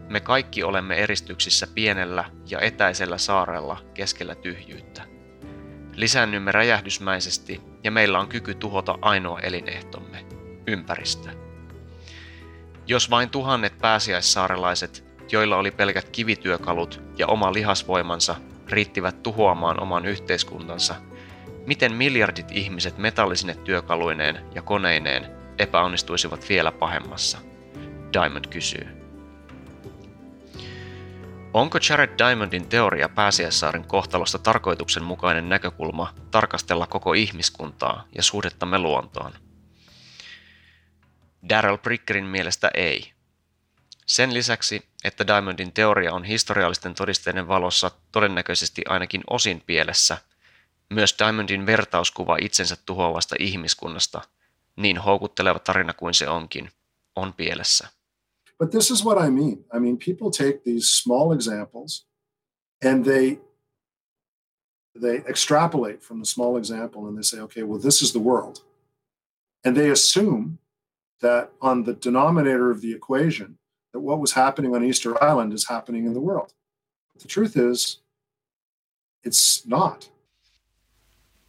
Me kaikki olemme eristyksissä pienellä ja etäisellä saarella keskellä tyhjyyttä. Lisännymme räjähdysmäisesti ja meillä on kyky tuhota ainoa elinehtomme, ympäristö. Jos vain tuhannet pääsiäissaarelaiset, joilla oli pelkät kivityökalut ja oma lihasvoimansa, riittivät tuhoamaan oman yhteiskuntansa – Miten miljardit ihmiset metallisine työkaluineen ja koneineen epäonnistuisivat vielä pahemmassa? Diamond kysyy. Onko Jared Diamondin teoria Pääsiäissaaren kohtalosta tarkoituksenmukainen näkökulma tarkastella koko ihmiskuntaa ja suhdettamme luontoon? Daryl Brickerin mielestä ei. Sen lisäksi, että Diamondin teoria on historiallisten todisteiden valossa todennäköisesti ainakin osin pielessä, myös Diamondin vertauskuva itsensä tuhoavasta ihmiskunnasta, niin houkutteleva tarina kuin se onkin, on pielessä. But this is what I mean. I mean, people take these small examples and they they extrapolate from the small example and they say, okay, well, this is the world. And they assume that on the denominator of the equation, that what was happening on Easter Island is happening in the world. But the truth is, it's not.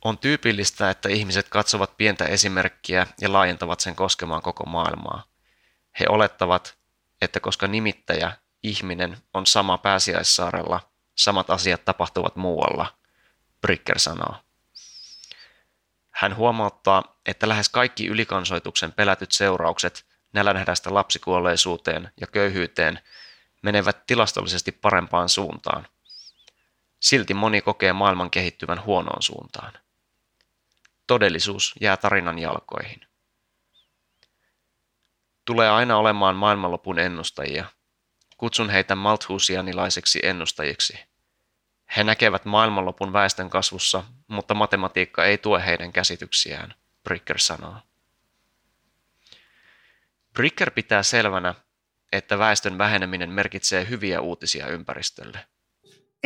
On tyypillistä, että ihmiset katsovat pientä esimerkkiä ja laajentavat sen koskemaan koko maailmaa. He olettavat, että koska nimittäjä, ihminen, on sama pääsiäissaarella, samat asiat tapahtuvat muualla, Bricker sanoo. Hän huomauttaa, että lähes kaikki ylikansoituksen pelätyt seuraukset nälänhädästä lapsikuolleisuuteen ja köyhyyteen menevät tilastollisesti parempaan suuntaan. Silti moni kokee maailman kehittyvän huonoon suuntaan. Todellisuus jää tarinan jalkoihin. Tulee aina olemaan maailmanlopun ennustajia. Kutsun heitä malthusianilaiseksi ennustajiksi. He näkevät maailmanlopun väestön kasvussa, mutta matematiikka ei tue heidän käsityksiään, Bricker sanoo. Bricker pitää selvänä, että väestön väheneminen merkitsee hyviä uutisia ympäristölle.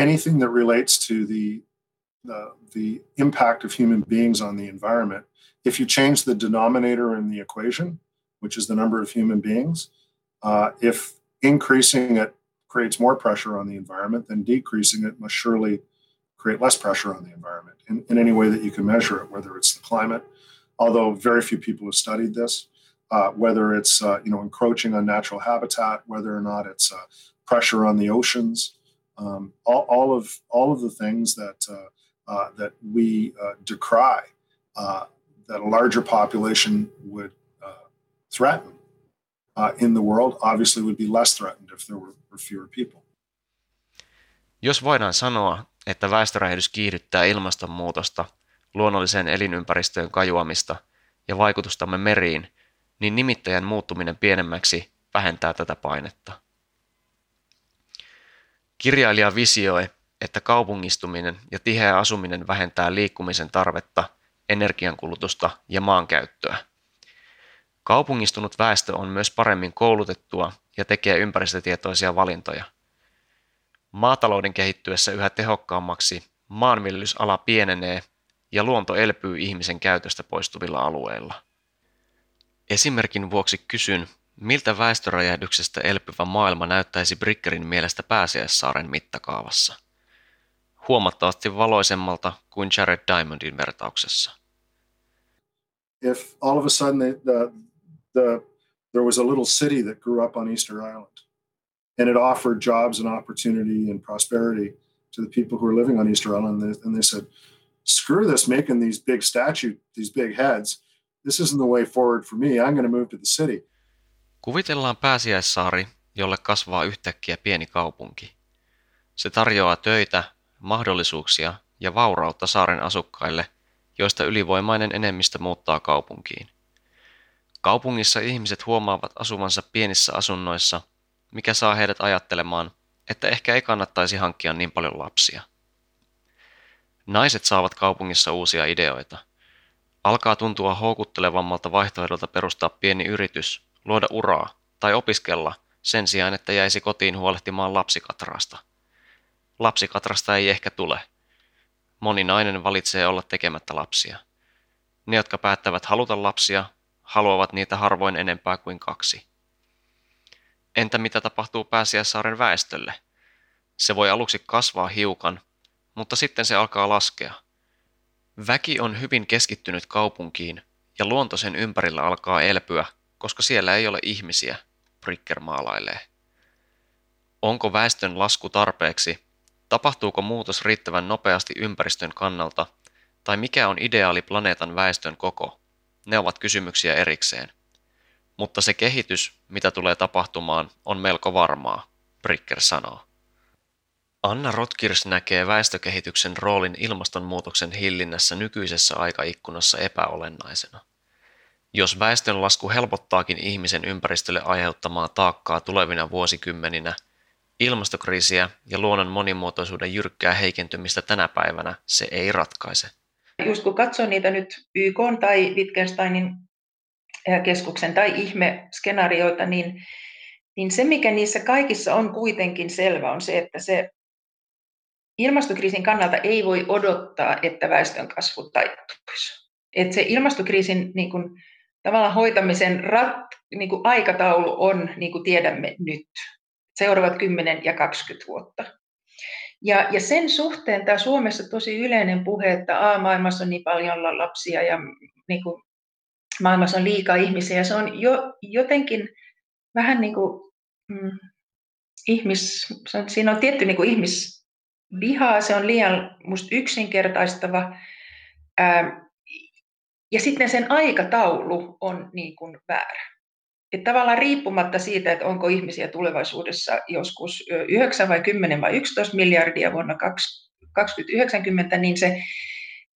Anything that relates to the, the, the impact of human beings on the environment, if you change the denominator in the equation, which is the number of human beings, uh, if increasing it creates more pressure on the environment, then decreasing it must surely create less pressure on the environment in, in any way that you can measure it, whether it's the climate, although very few people have studied this, uh, whether it's uh, you know encroaching on natural habitat, whether or not it's uh, pressure on the oceans, um, all, all, of all of the things that uh, uh, that we uh, decry that a larger population would threaten in the world obviously would be less threatened if there were, were fewer people. Jos voidaan sanoa, että väestöräjähdys kiihdyttää ilmastonmuutosta, luonnolliseen elinympäristöön kajuamista ja vaikutustamme meriin, niin nimittäjän muuttuminen pienemmäksi vähentää tätä painetta. Kirjailija visioi, että kaupungistuminen ja tiheä asuminen vähentää liikkumisen tarvetta, energiankulutusta ja maankäyttöä. Kaupungistunut väestö on myös paremmin koulutettua ja tekee ympäristötietoisia valintoja. Maatalouden kehittyessä yhä tehokkaammaksi maanviljelysala pienenee ja luonto elpyy ihmisen käytöstä poistuvilla alueilla. Esimerkin vuoksi kysyn, miltä väestöräjähdyksestä elpyvä maailma näyttäisi Brickerin mielestä pääsiäissaaren mittakaavassa? Huomattavasti valoisemmalta kuin Jared Diamondin vertauksessa. If all of a sudden the, the, the, there was a little city that grew up on Easter Island and it offered jobs and opportunity and prosperity to the people who were living on Easter Island, and they, and they said, screw this making these big statue, these big heads – this isn't the way forward for me. I'm going to move to the city. Kuvitellaan pääsiäissaari, jolle kasvaa yhtäkkiä pieni kaupunki. Se tarjoaa töitä, mahdollisuuksia ja vaurautta saaren asukkaille, joista ylivoimainen enemmistö muuttaa kaupunkiin. Kaupungissa ihmiset huomaavat asuvansa pienissä asunnoissa, mikä saa heidät ajattelemaan, että ehkä ei kannattaisi hankkia niin paljon lapsia. Naiset saavat kaupungissa uusia ideoita – Alkaa tuntua houkuttelevammalta vaihtoehdolta perustaa pieni yritys, luoda uraa tai opiskella sen sijaan, että jäisi kotiin huolehtimaan lapsikatrasta. Lapsikatrasta ei ehkä tule. Moni nainen valitsee olla tekemättä lapsia. Ne, jotka päättävät haluta lapsia, haluavat niitä harvoin enempää kuin kaksi. Entä mitä tapahtuu Pääsiäissaaren väestölle? Se voi aluksi kasvaa hiukan, mutta sitten se alkaa laskea – Väki on hyvin keskittynyt kaupunkiin ja luonto sen ympärillä alkaa elpyä, koska siellä ei ole ihmisiä, Bricker maalailee. Onko väestön lasku tarpeeksi? Tapahtuuko muutos riittävän nopeasti ympäristön kannalta? Tai mikä on ideaali planeetan väestön koko? Ne ovat kysymyksiä erikseen. Mutta se kehitys, mitä tulee tapahtumaan, on melko varmaa, Bricker sanoo. Anna Rotkirs näkee väestökehityksen roolin ilmastonmuutoksen hillinnässä nykyisessä aikaikkunassa epäolennaisena. Jos väestönlasku helpottaakin ihmisen ympäristölle aiheuttamaa taakkaa tulevina vuosikymmeninä, ilmastokriisiä ja luonnon monimuotoisuuden jyrkkää heikentymistä tänä päivänä se ei ratkaise. Just kun katsoo niitä nyt YK tai Wittgensteinin keskuksen tai ihme-skenaarioita, niin, niin se, mikä niissä kaikissa on kuitenkin selvä, on se, että se ilmastokriisin kannalta ei voi odottaa, että väestön kasvu taittuisi. Että se ilmastokriisin niin kuin, tavallaan hoitamisen rat, niin kuin aikataulu on, niin kuin tiedämme nyt, seuraavat 10 ja 20 vuotta. Ja, ja sen suhteen tämä Suomessa tosi yleinen puhe, että A, maailmassa on niin paljon lapsia ja niin kuin, maailmassa on liikaa ihmisiä. Se on jo, jotenkin vähän niin kuin mm, ihmis, se on, siinä on tietty niin kuin ihmisvihaa, se on liian musta yksinkertaistava. Ää, ja sitten sen aikataulu on niin kuin väärä. Että tavallaan riippumatta siitä, että onko ihmisiä tulevaisuudessa joskus 9 vai 10 vai 11 miljardia vuonna 2090, niin se,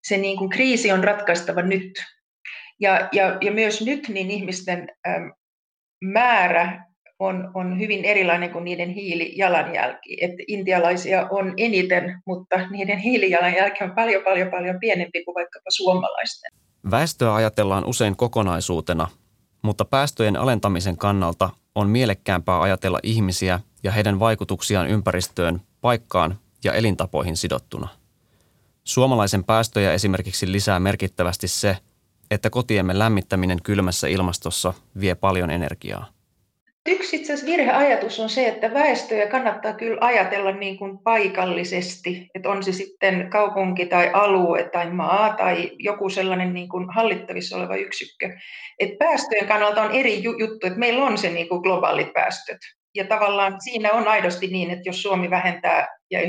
se niin kuin kriisi on ratkaistava nyt. Ja, ja, ja myös nyt niin ihmisten määrä on, on hyvin erilainen kuin niiden hiilijalanjälki. Että intialaisia on eniten, mutta niiden hiilijalanjälki on paljon, paljon, paljon pienempi kuin vaikkapa suomalaisten. Väestöä ajatellaan usein kokonaisuutena, mutta päästöjen alentamisen kannalta on mielekkäämpää ajatella ihmisiä ja heidän vaikutuksiaan ympäristöön, paikkaan ja elintapoihin sidottuna. Suomalaisen päästöjä esimerkiksi lisää merkittävästi se, että kotiemme lämmittäminen kylmässä ilmastossa vie paljon energiaa. Yksi itse asiassa virheajatus on se, että väestöä kannattaa kyllä ajatella niin kuin paikallisesti, että on se sitten kaupunki tai alue tai maa tai joku sellainen niin kuin hallittavissa oleva yksikkö. Et päästöjen kannalta on eri juttu, että meillä on se niin kuin globaalit päästöt. Ja tavallaan siinä on aidosti niin, että jos Suomi vähentää ja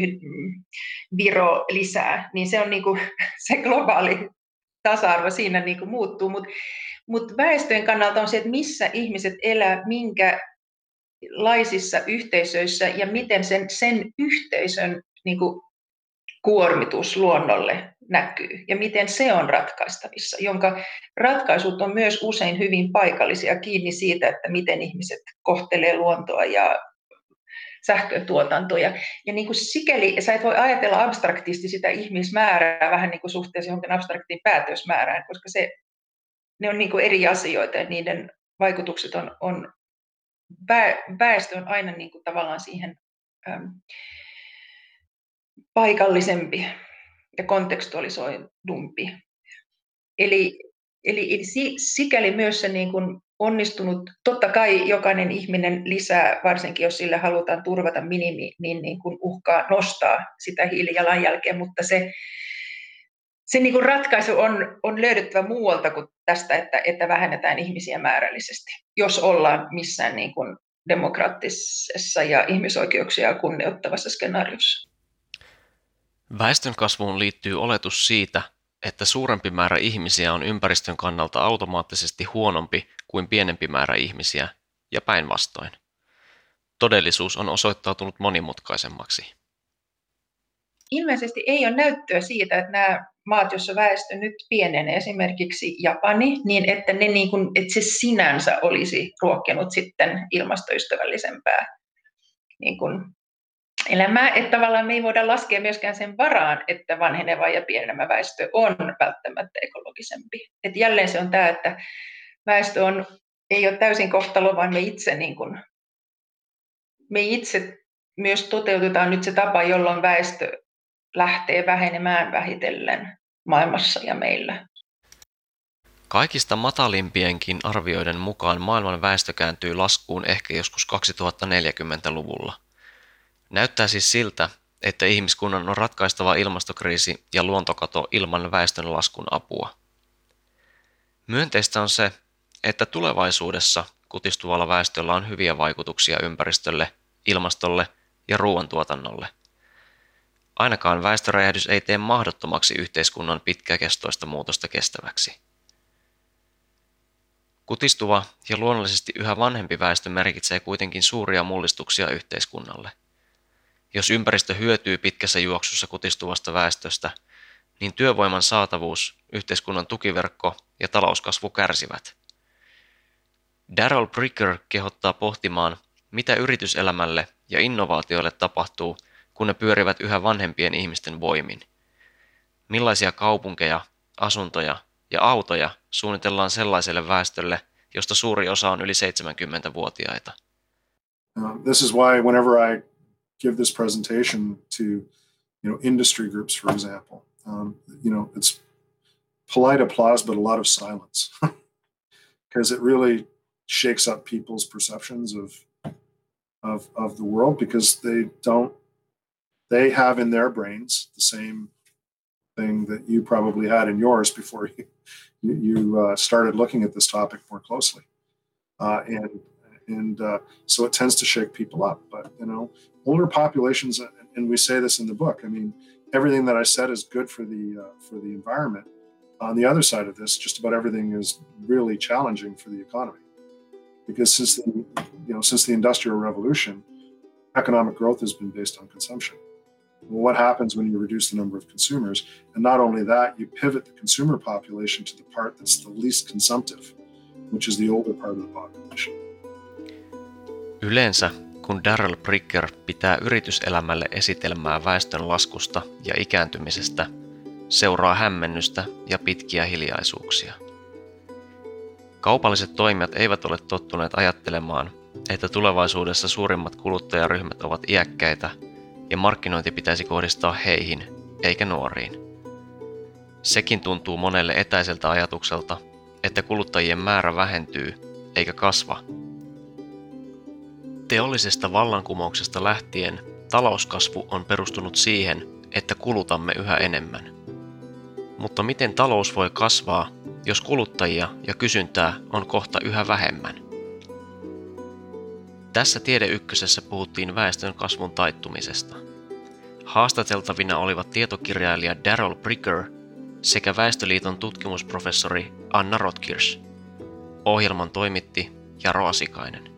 Viro lisää, niin se on niin kuin se globaali tasa-arvo siinä niin kuin muuttuu. Mutta mut väestöjen kannalta on se, että missä ihmiset elää, minkälaisissa yhteisöissä ja miten sen, sen yhteisön niin kuin kuormitus luonnolle näkyy ja miten se on ratkaistavissa, jonka ratkaisut on myös usein hyvin paikallisia kiinni siitä, että miten ihmiset kohtelee luontoa ja sähkötuotantoja. Ja niin kuin sikäli sä et voi ajatella abstraktisti sitä ihmismäärää vähän niin kuin suhteessa johonkin abstraktiin päätösmäärään, koska se, ne on niin eri asioita ja niiden vaikutukset on, on väestö on aina niin kuin tavallaan siihen äm, paikallisempi ja kontekstualisoidumpi. Eli, eli, sikäli myös se niin kuin onnistunut. Totta kai jokainen ihminen lisää, varsinkin jos sille halutaan turvata minimi, niin, niin kuin uhkaa nostaa sitä hiilijalanjälkeä, mutta se, se niin kuin ratkaisu on, on löydettävä muualta kuin tästä, että, että vähennetään ihmisiä määrällisesti, jos ollaan missään niin kuin demokraattisessa ja ihmisoikeuksia kunnioittavassa skenaariossa. Väestön kasvuun liittyy oletus siitä, että suurempi määrä ihmisiä on ympäristön kannalta automaattisesti huonompi kuin pienempi määrä ihmisiä, ja päinvastoin. Todellisuus on osoittautunut monimutkaisemmaksi. Ilmeisesti ei ole näyttöä siitä, että nämä maat, joissa väestö nyt pienenee, esimerkiksi Japani, niin että, ne niin kuin, että se sinänsä olisi ruokkinut sitten ilmastoystävällisempää niin kuin elämää, että tavallaan me ei voida laskea myöskään sen varaan, että vanheneva ja pienemmä väestö on välttämättä ekologisempi. Et jälleen se on tämä, että väestö on, ei ole täysin kohtalo, vaan me itse, niin kuin, me itse myös toteutetaan nyt se tapa, jolloin väestö lähtee vähenemään vähitellen maailmassa ja meillä. Kaikista matalimpienkin arvioiden mukaan maailman väestö kääntyy laskuun ehkä joskus 2040-luvulla. Näyttää siis siltä, että ihmiskunnan on ratkaistava ilmastokriisi ja luontokato ilman väestön laskun apua. Myönteistä on se, että tulevaisuudessa kutistuvalla väestöllä on hyviä vaikutuksia ympäristölle, ilmastolle ja ruoantuotannolle. Ainakaan väestöräjähdys ei tee mahdottomaksi yhteiskunnan pitkäkestoista muutosta kestäväksi. Kutistuva ja luonnollisesti yhä vanhempi väestö merkitsee kuitenkin suuria mullistuksia yhteiskunnalle. Jos ympäristö hyötyy pitkässä juoksussa kutistuvasta väestöstä, niin työvoiman saatavuus, yhteiskunnan tukiverkko ja talouskasvu kärsivät. Daryl Bricker kehottaa pohtimaan, mitä yrityselämälle ja innovaatioille tapahtuu, kun ne pyörivät yhä vanhempien ihmisten voimin. Millaisia kaupunkeja, asuntoja ja autoja suunnitellaan sellaiselle väestölle, josta suuri osa on yli 70-vuotiaita. Uh, this is why whenever I give this presentation to you know industry groups, for example, um, you know it's polite applause but a lot of silence because it really shakes up people's perceptions of of of the world because they don't they have in their brains the same thing that you probably had in yours before you you, uh, started looking at this topic more closely. Uh, and and uh, so it tends to shake people up but you know older populations and we say this in the book i mean everything that i said is good for the uh, for the environment. On the other side of this just about everything is really challenging for the economy. Because since the you know since the industrial revolution economic growth has been based on consumption what happens when you reduce the number of consumers and not only that you pivot the consumer population to the part that's the least consumptive which is the older part of the population Yleensä kun Darrell Bricker pitää yrityselämälle esitelmää väestön laskusta ja ikääntymisestä, seuraa hämmennystä ja pitkiä hiljaisuuksia. Kaupalliset toimijat eivät ole tottuneet ajattelemaan, että tulevaisuudessa suurimmat kuluttajaryhmät ovat iäkkäitä ja markkinointi pitäisi kohdistaa heihin, eikä nuoriin. Sekin tuntuu monelle etäiseltä ajatukselta, että kuluttajien määrä vähentyy eikä kasva. Teollisesta vallankumouksesta lähtien talouskasvu on perustunut siihen, että kulutamme yhä enemmän. Mutta miten talous voi kasvaa, jos kuluttajia ja kysyntää on kohta yhä vähemmän. Tässä Tiede Ykkösessä puhuttiin väestön kasvun taittumisesta. Haastateltavina olivat tietokirjailija Daryl Bricker sekä Väestöliiton tutkimusprofessori Anna Rotkirch. Ohjelman toimitti Jaro Asikainen.